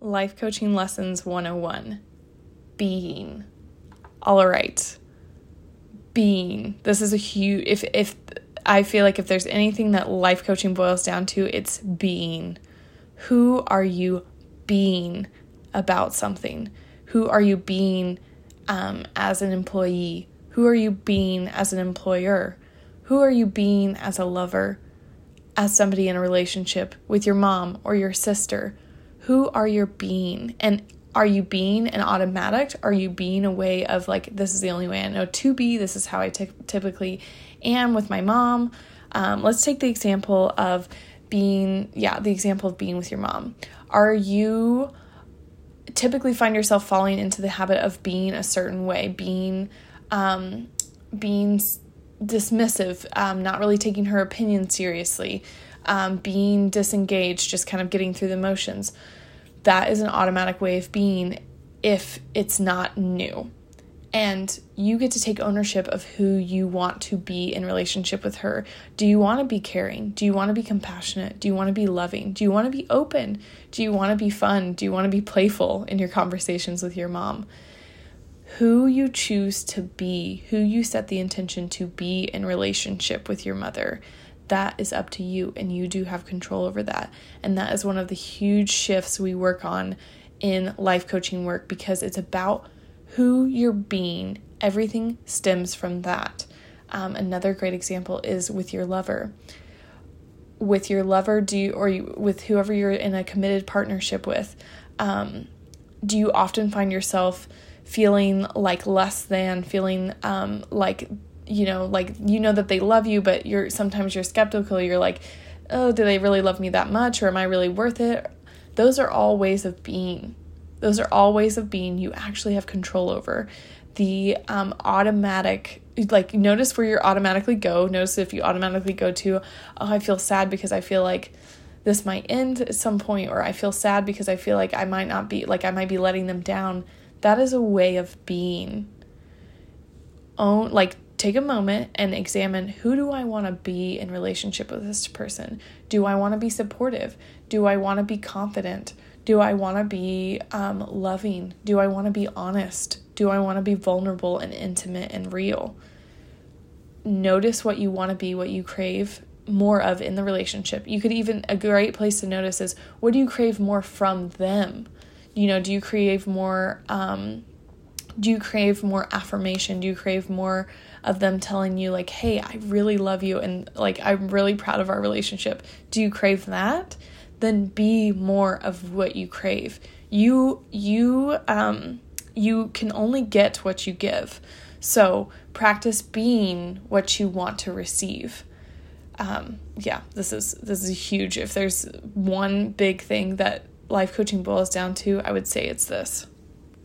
Life Coaching Lessons 101 Being. All right. Being. This is a huge, if, if, I feel like if there's anything that life coaching boils down to, it's being. Who are you being about something? Who are you being um, as an employee? Who are you being as an employer? Who are you being as a lover? As somebody in a relationship with your mom or your sister? Who are you being? And are you being an automatic? Are you being a way of like, this is the only way I know to be? This is how I t- typically am with my mom. Um, let's take the example of being, yeah, the example of being with your mom. Are you typically find yourself falling into the habit of being a certain way, being, um, being dismissive, um, not really taking her opinion seriously, um, being disengaged, just kind of getting through the motions that is an automatic way of being if it's not new. And you get to take ownership of who you want to be in relationship with her. Do you want to be caring? Do you want to be compassionate? Do you want to be loving? Do you want to be open? Do you want to be fun? Do you want to be playful in your conversations with your mom? Who you choose to be, who you set the intention to be in relationship with your mother, that is up to you and you do have control over that. And that is one of the huge shifts we work on in life coaching work because it's about who you're being. Everything stems from that. Um, another great example is with your lover. With your lover, do you, or you, with whoever you're in a committed partnership with, um, do you often find yourself feeling like less than, feeling um, like you know, like you know that they love you, but you're sometimes you're skeptical. You're like, oh, do they really love me that much, or am I really worth it? Those are all ways of being. Those are all ways of being you actually have control over. The um, automatic, like, notice where you automatically go. Notice if you automatically go to, oh, I feel sad because I feel like this might end at some point, or I feel sad because I feel like I might not be, like, I might be letting them down. That is a way of being. Own, like, take a moment and examine who do I want to be in relationship with this person? Do I want to be supportive? Do I want to be confident? Do I want to be um, loving? Do I want to be honest? Do I want to be vulnerable and intimate and real? Notice what you want to be, what you crave more of in the relationship. You could even, a great place to notice is what do you crave more from them? You know, do you crave more, um, do you crave more affirmation? Do you crave more of them telling you like hey i really love you and like i'm really proud of our relationship. Do you crave that? Then be more of what you crave. You you um you can only get what you give. So practice being what you want to receive. Um yeah this is this is huge. If there's one big thing that life coaching boils down to i would say it's this